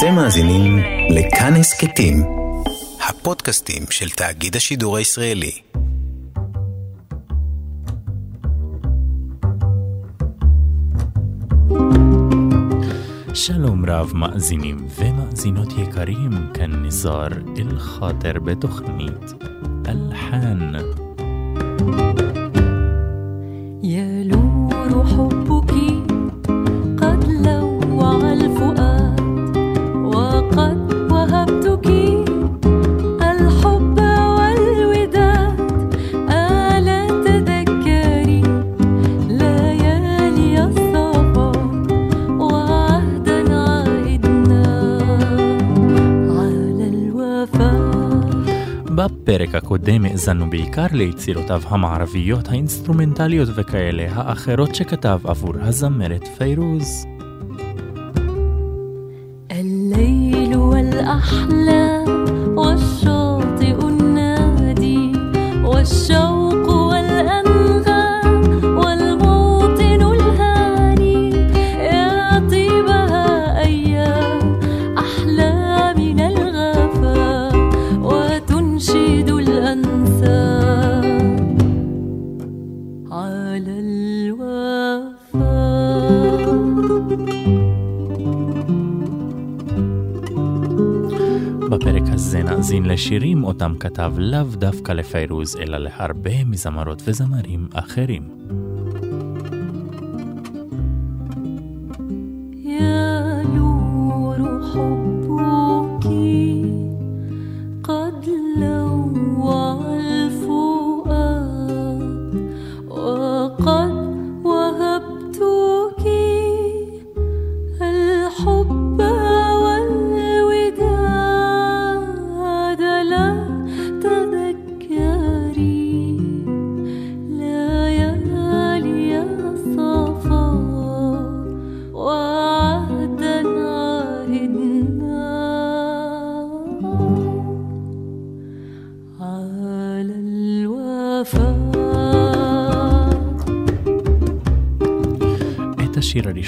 אתם מאזינים לכאן הסכתים, הפודקאסטים של תאגיד השידור הישראלי. שלום רב מאזינים ומאזינות יקרים, כאן נזר אל-חאטר בתוכנית אלחן. בפרק הקודם האזנו בעיקר ליצירותיו המערביות האינסטרומנטליות וכאלה האחרות שכתב עבור הזמרת פיירוז. الليل والأحلام والشاطئ לשירים אותם כתב לאו דווקא לפיירוז, אלא להרבה מזמרות וזמרים אחרים.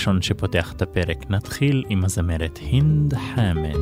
הראשון שפותח את הפרק נתחיל עם הזמרת הינד חמד.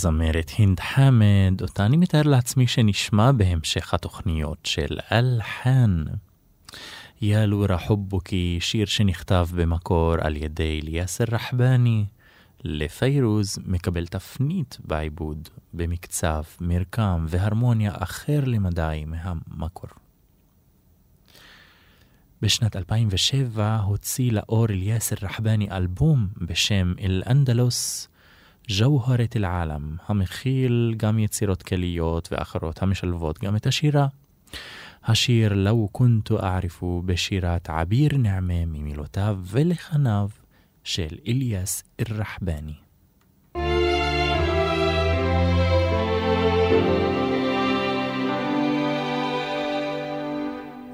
הזמרת הינד חמד, אותה אני מתאר לעצמי שנשמע בהמשך התוכניות של אלחן. יא לורה חובוקי, שיר שנכתב במקור על ידי אליאסר רחבני, לפיירוז מקבל תפנית בעיבוד, במקצב, מרקם והרמוניה אחר למדי מהמקור. בשנת 2007 הוציא לאור אליאסר רחבני אלבום בשם אל-אנדלוס, ג'והרת אל-עלם, המכיל גם יצירות כליות ואחרות המשלבות גם את השירה. השיר "לאו כונתו אעריפו" בשירת עביר נעמה ממילותיו ולחניו של אליאס אל-רחבני.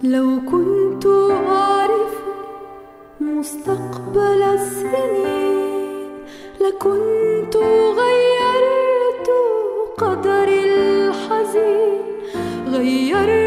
لو كنت أعرف مستقبل السنين لكنت غيرت قدري الحزين غيرت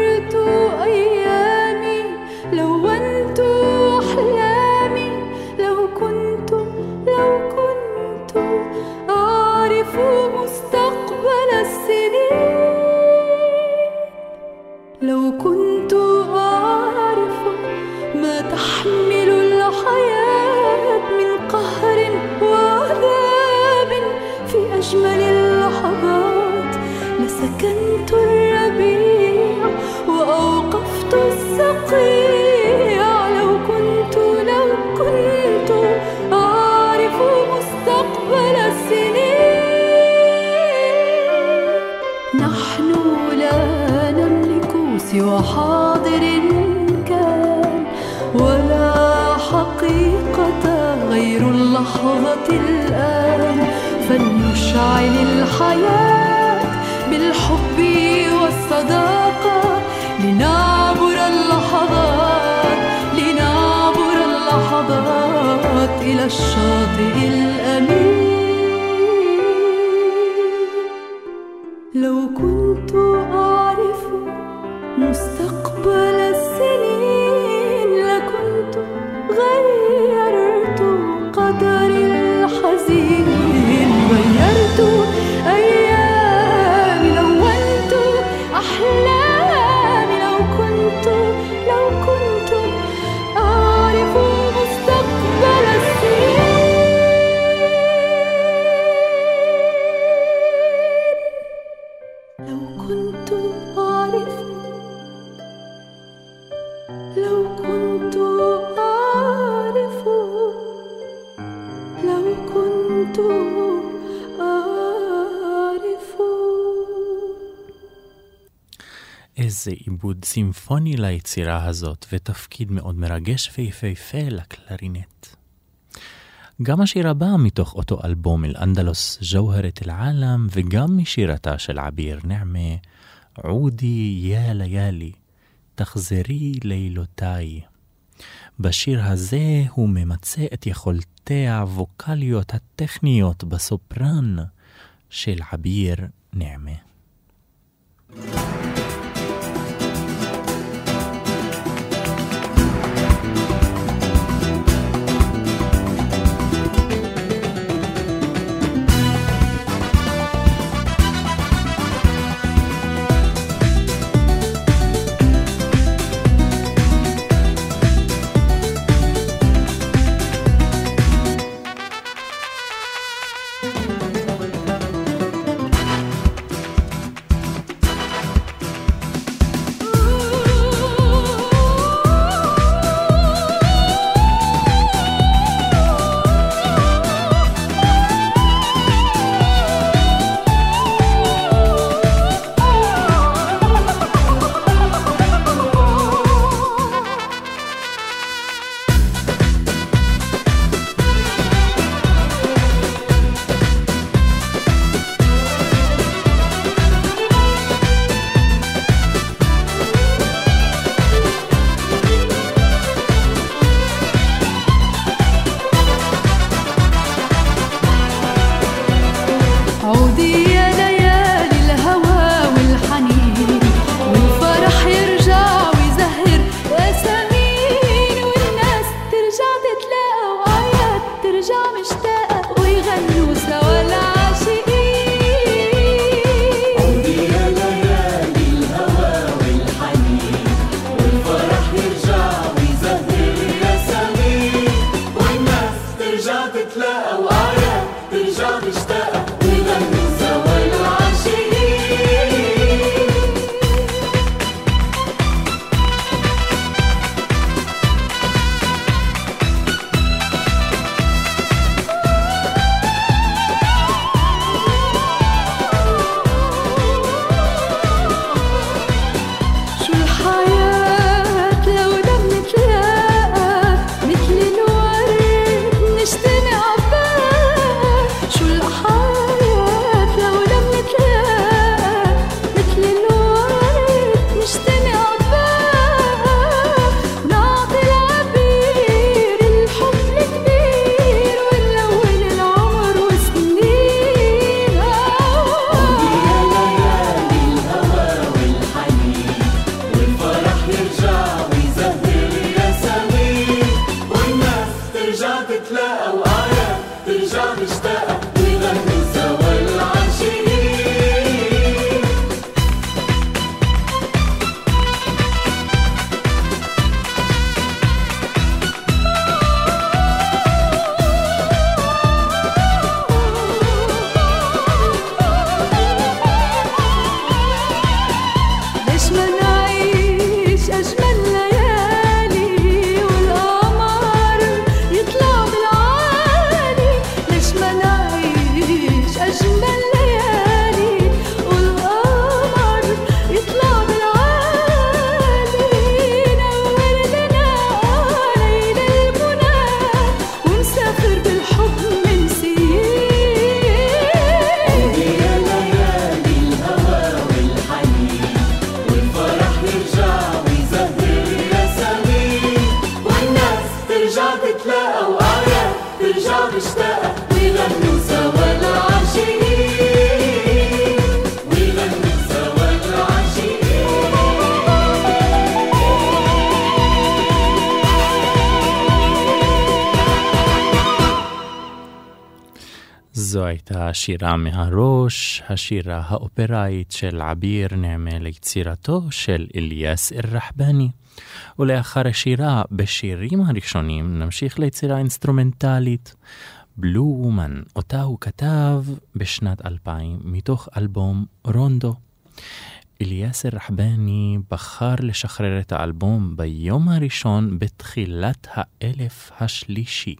حاضر كان ولا حقيقة غير اللحظة الآن. فلنشعل الحياة بالحب والصداقة. لنعبر اللحظات لنعبر اللحظات إلى الشاطئ الأمين. איזה עיבוד סימפוני ליצירה הזאת, ותפקיד מאוד מרגש ויפהפה לקלרינט. גם השיר הבא מתוך אותו אלבום אל-אנדלוס ג'והרת אל-עאלם, וגם משירתה של עביר נעמה, עודי יא ליאלי, תחזרי לילותיי. בשיר הזה הוא ממצה את יכולתי הווקאליות הטכניות בסופרן של עביר נעמה. لو שירה מהראש, השירה האופראית של עביר נעמה ליצירתו של אליאס אל-רחבני. ולאחר השירה, בשירים הראשונים, נמשיך ליצירה אינסטרומנטלית, בלו וומן, אותה הוא כתב בשנת 2000 מתוך אלבום רונדו. אליאס אל-רחבני בחר לשחרר את האלבום ביום הראשון בתחילת האלף השלישי.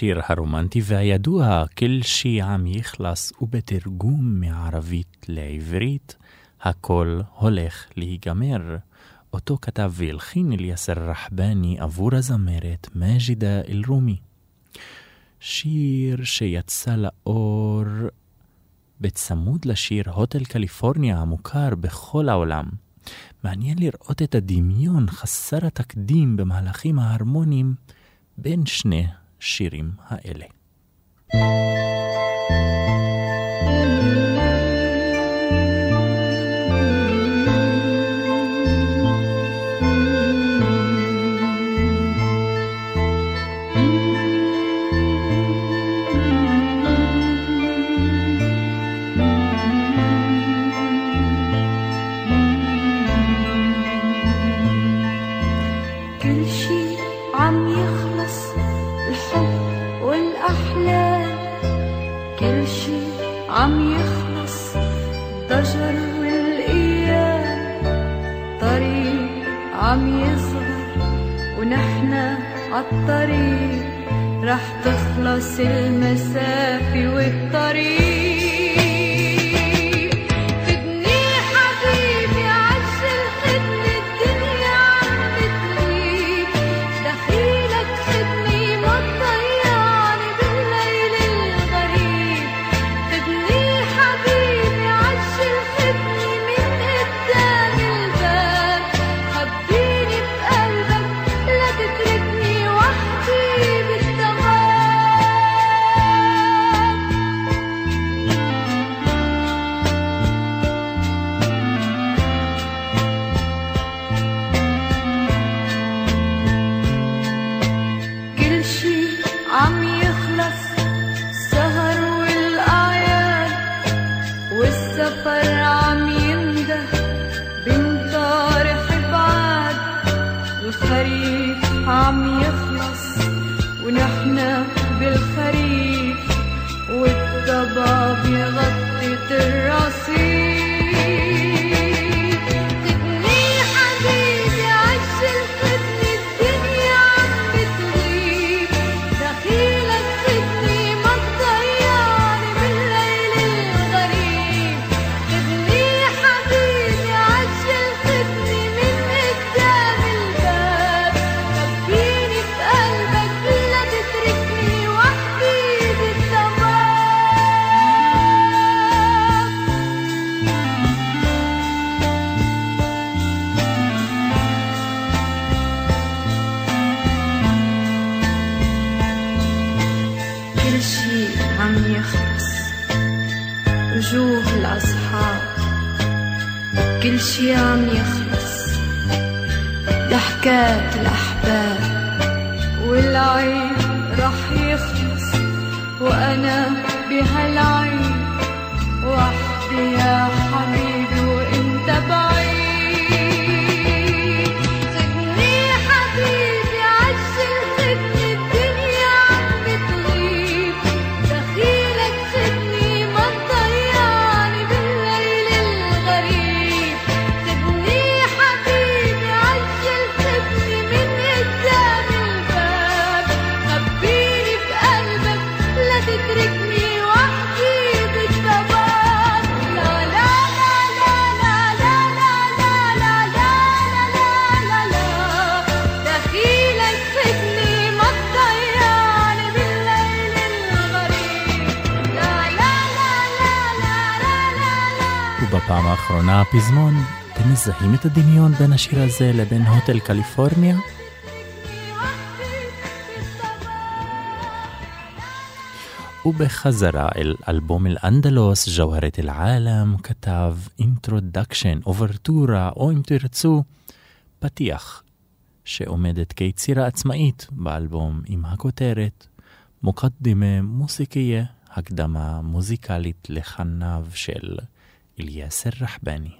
השיר הרומנטי והידוע כל שיעם יכלס ובתרגום מערבית לעברית, הכל הולך להיגמר. אותו כתב והלחין אליאסר רחבני עבור הזמרת מג'ידה אל-רומי. שיר שיצא לאור בצמוד לשיר הוטל קליפורניה המוכר בכל העולם. מעניין לראות את הדמיון חסר התקדים במהלכים ההרמוניים בין שני השירים האלה. מזהים את הדמיון בין השיר הזה לבין הוטל קליפורניה? ובחזרה אל אלבום אל-אנדלוס, ג'והרת אל-עאלם כתב introduction, אוברטורה, או אם תרצו, פתיח, שעומדת כיצירה עצמאית באלבום עם הכותרת مقدمة موسيقية, הקדמה מוזיקלית לחניו של אליאסר רחבני.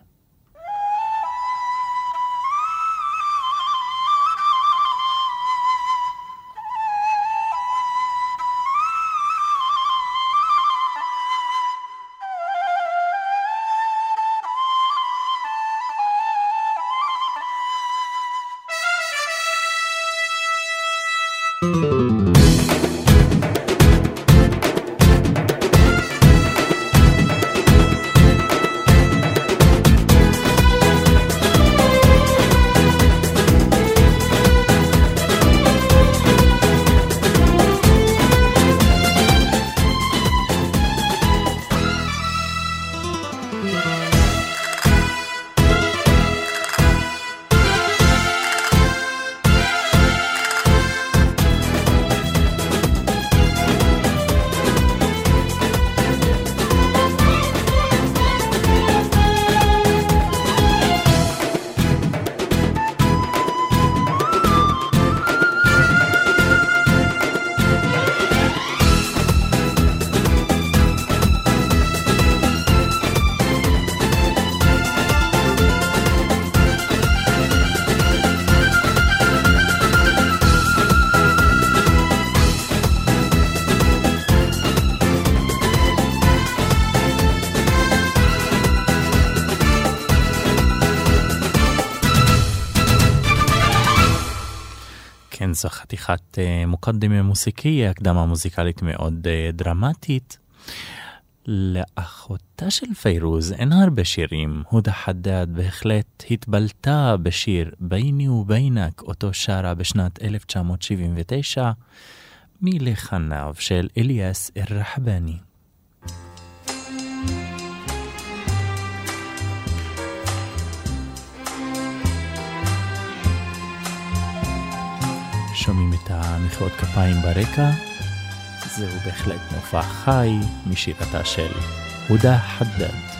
מוקדמה מוסיקיה, הקדמה מוזיקלית מאוד אה, דרמטית. לאחותה של פיירוז אין הרבה שירים, הודא חדד בהחלט התבלטה בשיר "ביני ובינק", אותו שרה בשנת 1979, מלחניו של אליאס א-רחבני. שומעים את המחיאות כפיים ברקע. זהו בהחלט מופע חי משירתה של הודא חדד.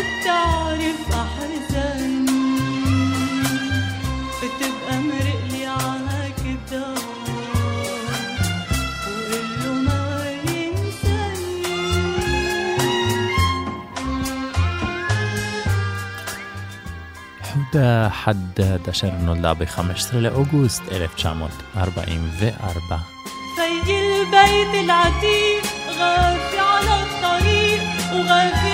بتعرف أحزاني بتبقى على ما ينساني. حدد نولا ب 15 أغسطس 1944 في البيت العتيق غافي على الطريق وغافي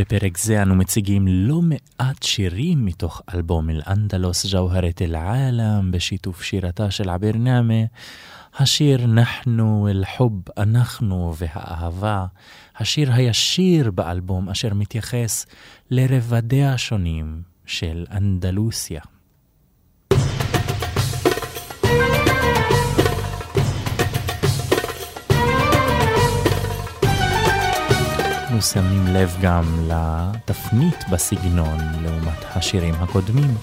בפרק זה אנו מציגים לא מעט שירים מתוך אלבום אל-אנדלוס ג'והרת אל-עאלם בשיתוף שירתה של עביר נעמה, השיר נחנו אל-חוב אנחנו והאהבה, השיר הישיר באלבום אשר מתייחס לרבדיה השונים של אנדלוסיה. אנחנו שמים לב גם לתפנית בסגנון לעומת השירים הקודמים.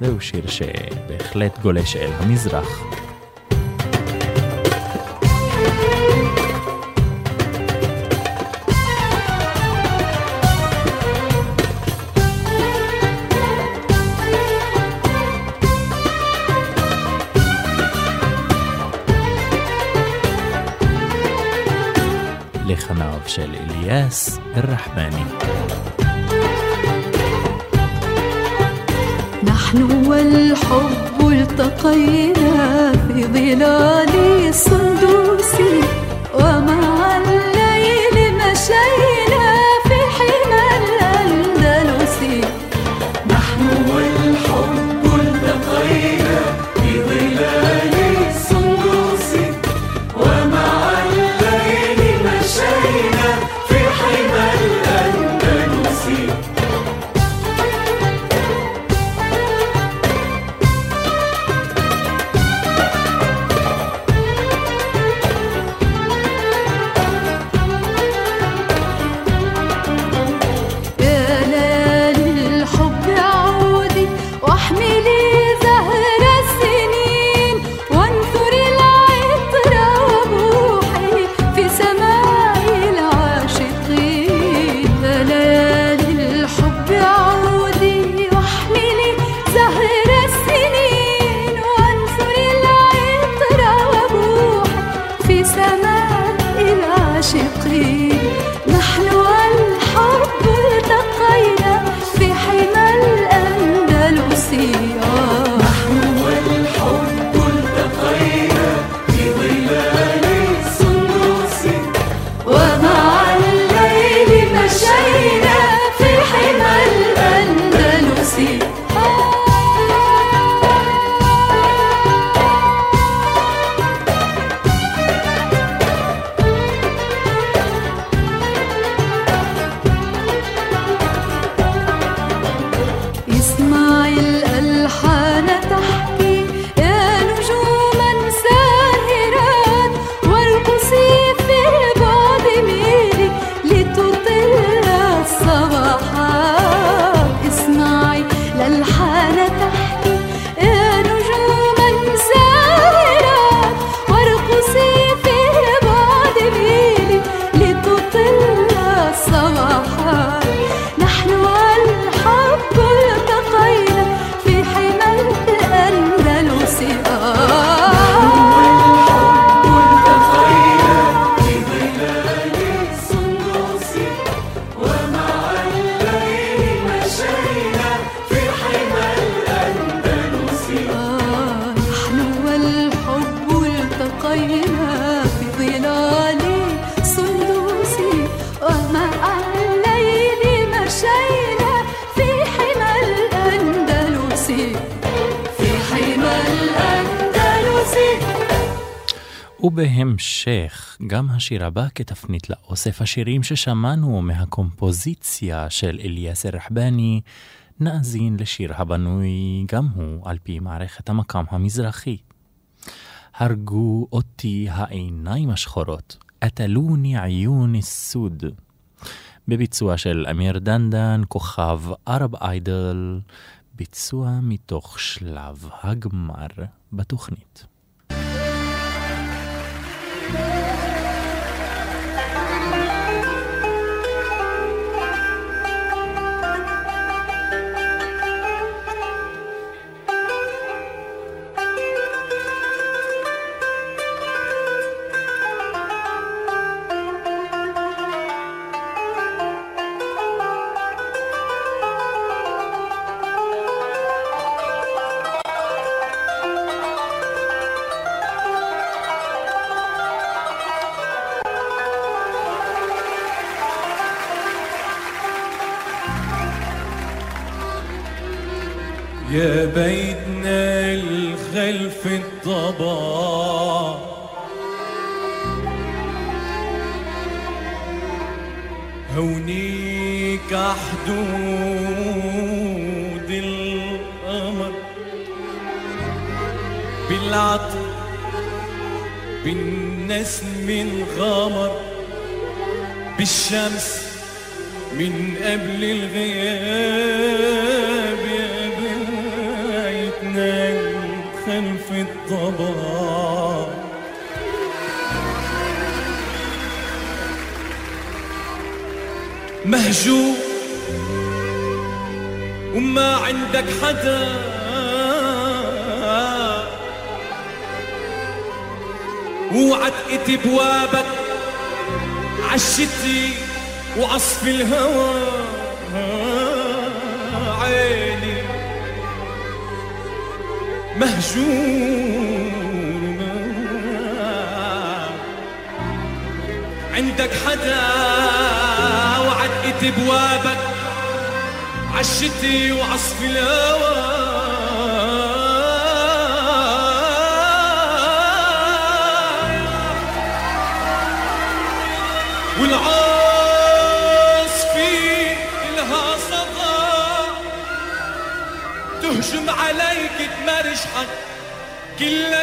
זהו שיר שבהחלט גולש אל המזרח. ميشيل إلياس الرحباني نحن والحب التقينا في ظلال السندوس ومع Whoa. גם השיר הבא כתפנית לאוסף השירים ששמענו מהקומפוזיציה של אליאס רחבני, נאזין לשיר הבנוי גם הוא על פי מערכת המקם המזרחי. הרגו אותי העיניים השחורות, אטלוני עיון הסוד. בביצוע של אמיר דנדן, כוכב ערב איידל, ביצוע מתוך שלב הגמר בתוכנית. يا بيتنا عشتي وعصف الهوى. والعاصفي إلها صدى تهجم عليك تمرشحك كلك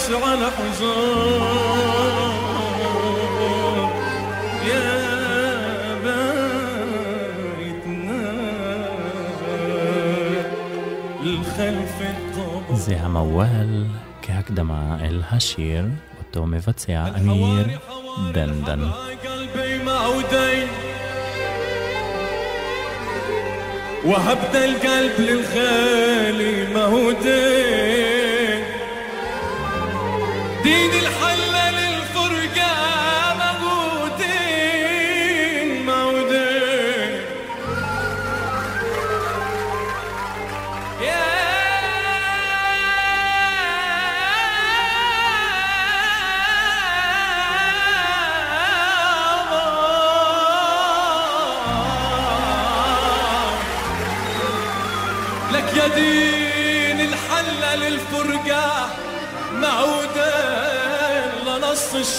عربس على حجار يا بيتنا الخلف الطبع זה המוואל כהקדמה אל השיר, אותו מבצע אמיר דנדן. قلبي معودين وهبدا القلب للخالي مهودين Nigdy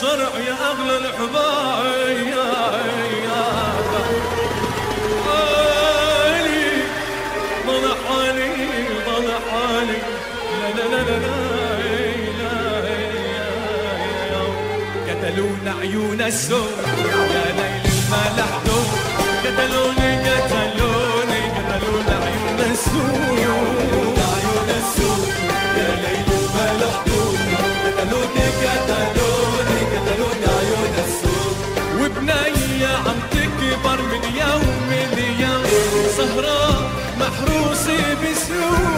الشرع يا أغلى الحبايب. حالي ضل حالي ضل حالي. لا لا لا لا قتلونا عيون السوق يا ليل الملحدود قتلوني قتلوني قتلونا عيون السوق عيون السوق يا ليل الملحدود قتلوني قتلوني تكبر من يوم ليوم سهران محروسة بسيوف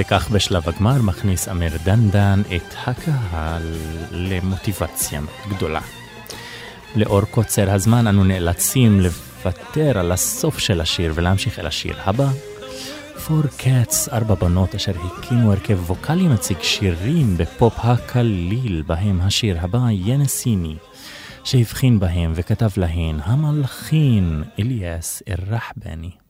וכך בשלב הגמר מכניס אמיר דנדן את הקהל למוטיבציה גדולה. לאור קוצר הזמן אנו נאלצים לוותר על הסוף של השיר ולהמשיך אל השיר הבא. Four Cats, ארבע בנות אשר הקימו הרכב ווקאלי מציג שירים בפופ הקליל, בהם השיר הבא ינסיני, שהבחין בהם וכתב להן המלחין אליאס אל-רחבני.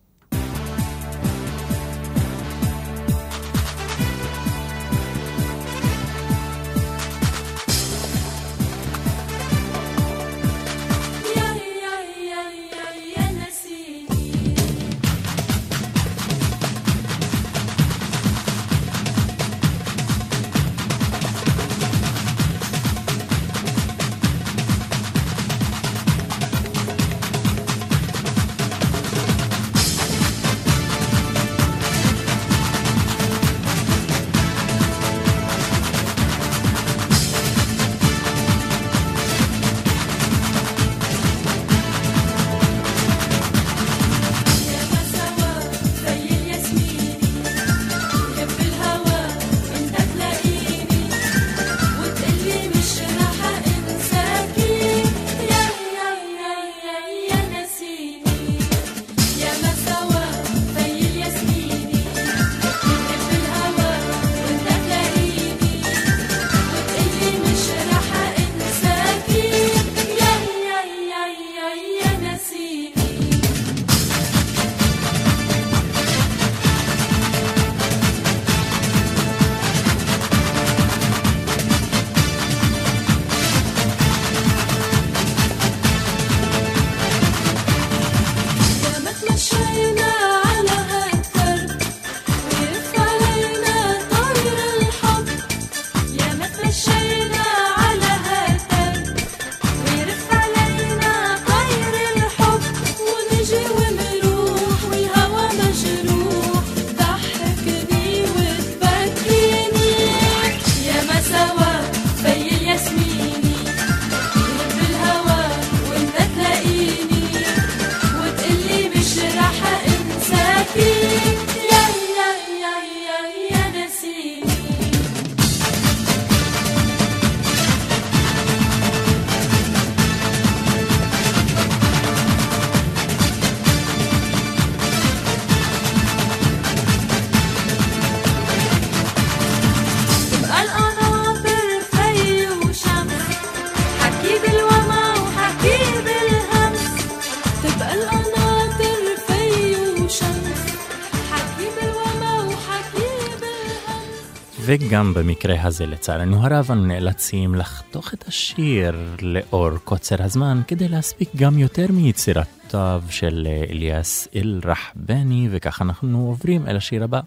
וגם במקרה הזה לצערנו הרב אנו נאלצים לחתוך את השיר לאור קוצר הזמן כדי להספיק גם יותר מיצירתיו של אה, אליאס אל-רחבני וכך אנחנו עוברים אל השיר הבא.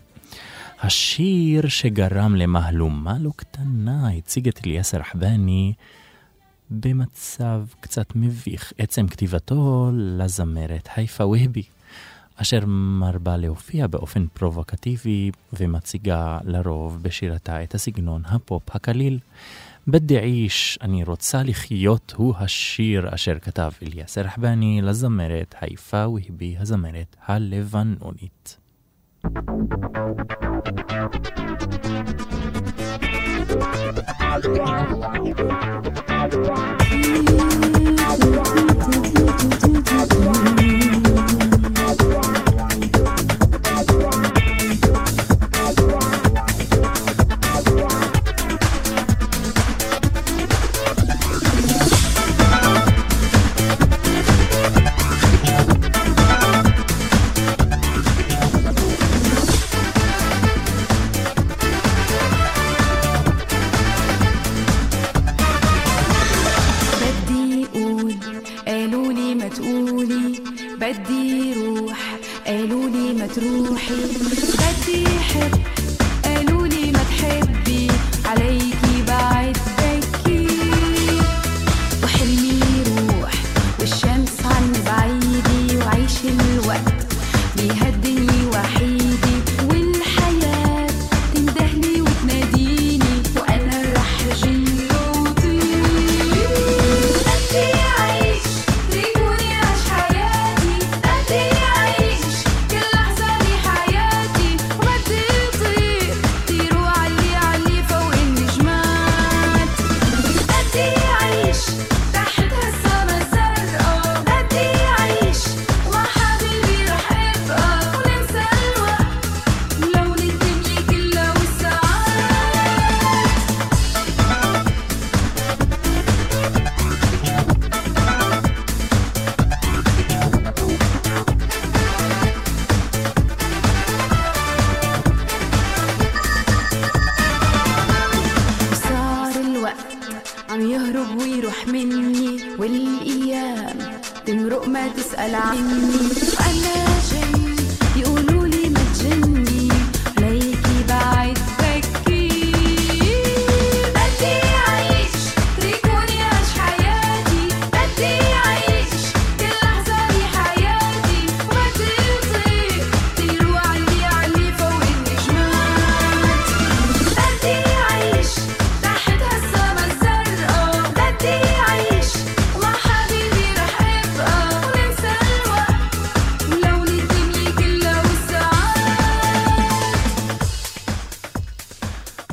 השיר שגרם למהלומה לא קטנה הציג את אליאס אל-רחבני במצב קצת מביך. עצם כתיבתו לזמרת חיפה והבי, אשר מרבה להופיע באופן פרובוקטיבי ומציגה לרוב בשירתה את הסגנון הפופ הקליל. בדעיש "אני רוצה לחיות" הוא השיר אשר כתב אליאס רחבני לזמרת היפה והיבי הזמרת הלבנונית. بدي روح قالوا لي ما تروحي. بدي حب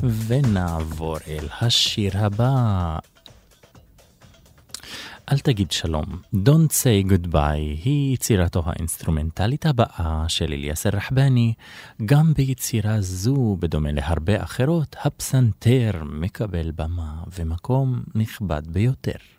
ונעבור אל השיר הבא. אל תגיד שלום, Don't say goodbye היא יצירתו האינסטרומנטלית הבאה של אליאסר רחבני, גם ביצירה זו, בדומה להרבה אחרות, הפסנתר מקבל במה ומקום נכבד ביותר.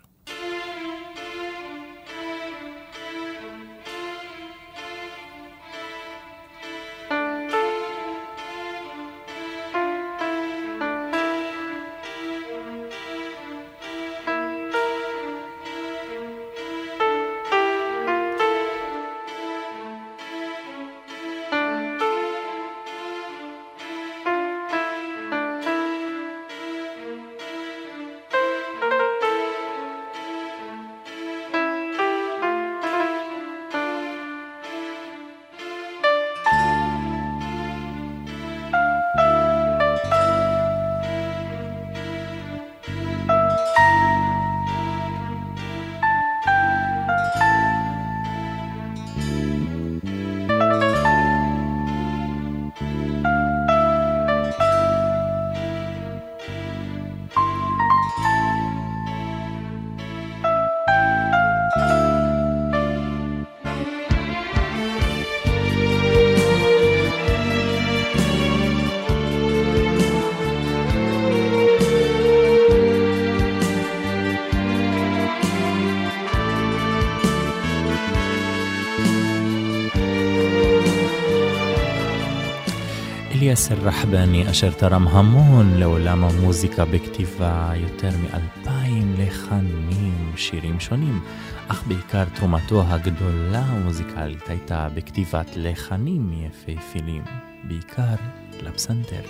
אליאס רחבני, אשר תרם המון לעולם המוזיקה בכתיבה יותר מאלפיים לחנים, שירים שונים, אך בעיקר תרומתו הגדולה המוזיקלית הייתה בכתיבת לחנים יפהפילים, בעיקר לפסנתר.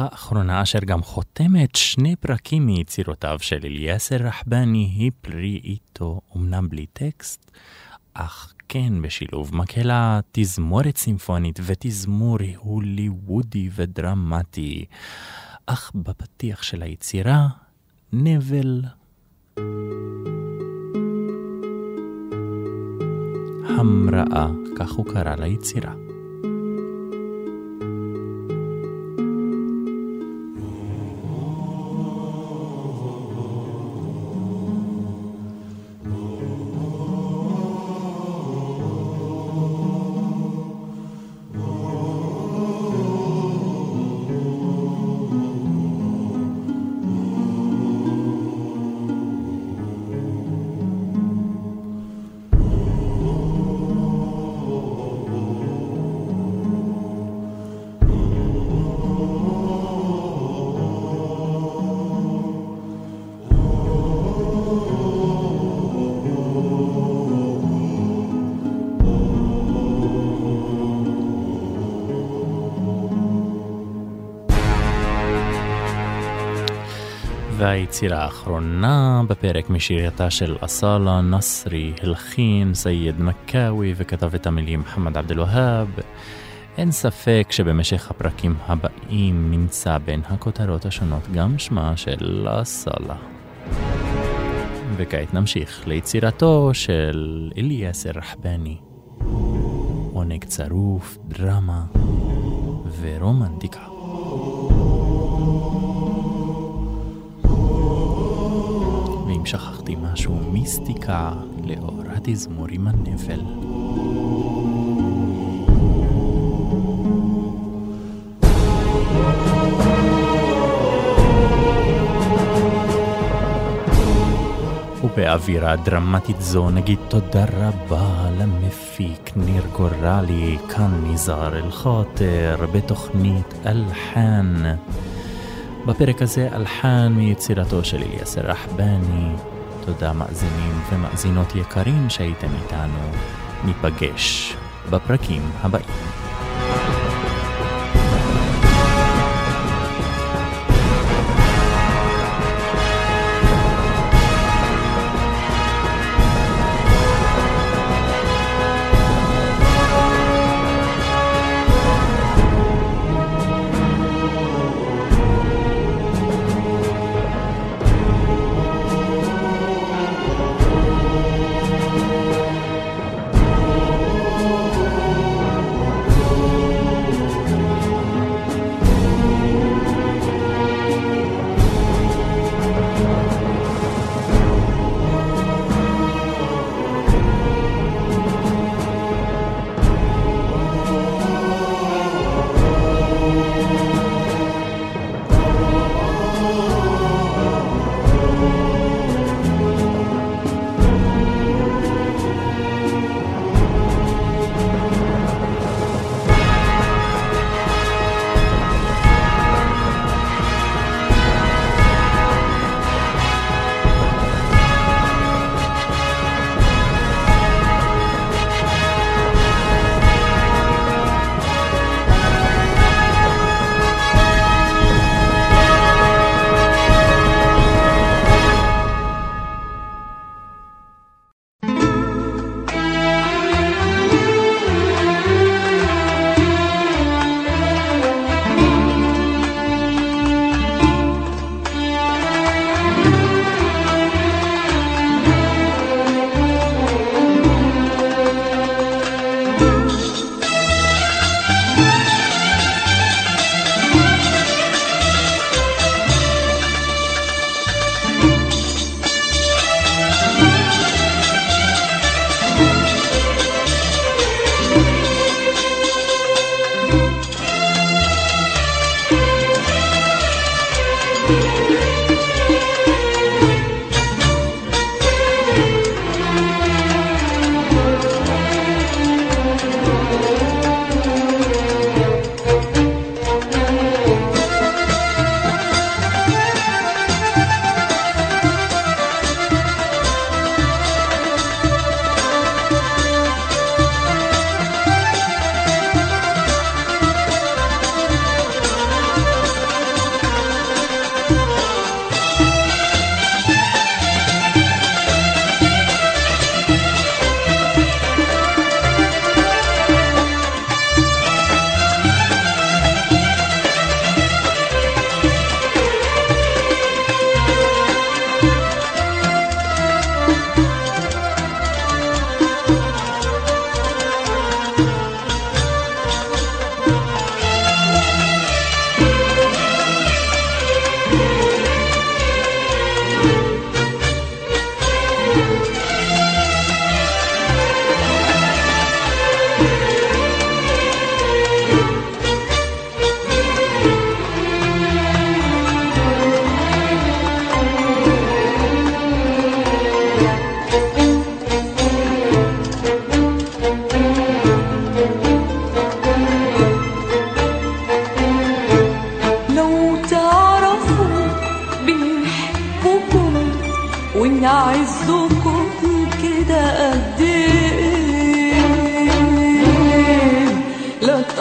האחרונה אשר גם חותמת שני פרקים מיצירותיו של אליאסר רחבני היא פרי איתו, אמנם בלי טקסט, אך כן בשילוב מקהלה, תזמורת סימפונית ותזמור הוליוודי ודרמטי. אך בפתיח של היצירה, נבל. המראה, כך הוא קרא ליצירה. והיצירה האחרונה בפרק משירתה של אסאלה נסרי, הלחין סייד מקאווי וכתב את המילים מוחמד עבד אל-והאב. אין ספק שבמשך הפרקים הבאים נמצא בין הכותרות השונות גם שמה של אסאלה. וכעת נמשיך ליצירתו של אליאס רחבני. עונג צרוף, דרמה ורומנטיקה. שכחתי משהו, מיסטיקה לאור התזמור עם הנפל. ובאווירה דרמטית זו נגיד תודה רבה למפיק ניר גורלי, כאן נזהר אל-חוטר, בתוכנית אלחן. בפרק הזה אלחן מיצירתו של אליאסר רחבני. תודה מאזינים ומאזינות יקרים שהייתם איתנו. ניפגש בפרקים הבאים.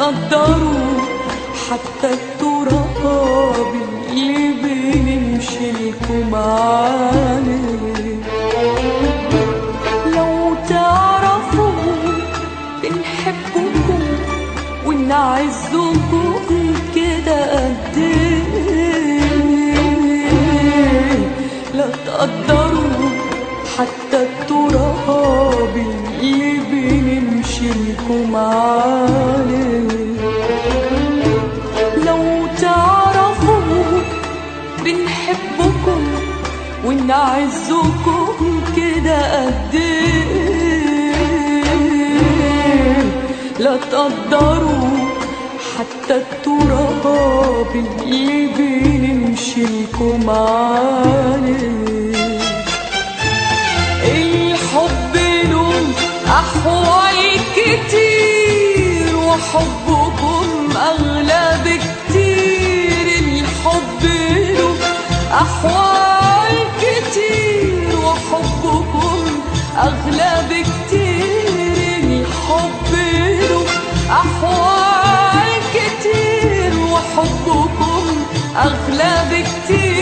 لا تقدروا حتى التراب اللي بنمشي لكم عليه لو تعرفوا بنحبكم ونعزكم كده قد لا تقدروا حتى التراب اللي بنمشي لكم عليه ونعزكم كده قد إيه؟ لا تقدروا حتى التراب اللي بنمشي لكم عليه الحب له أحوال كتير وحبكم أغلى بكتير. الحب له أحوال أغلى بكتير.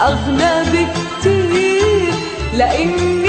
أغنى بكتير لأن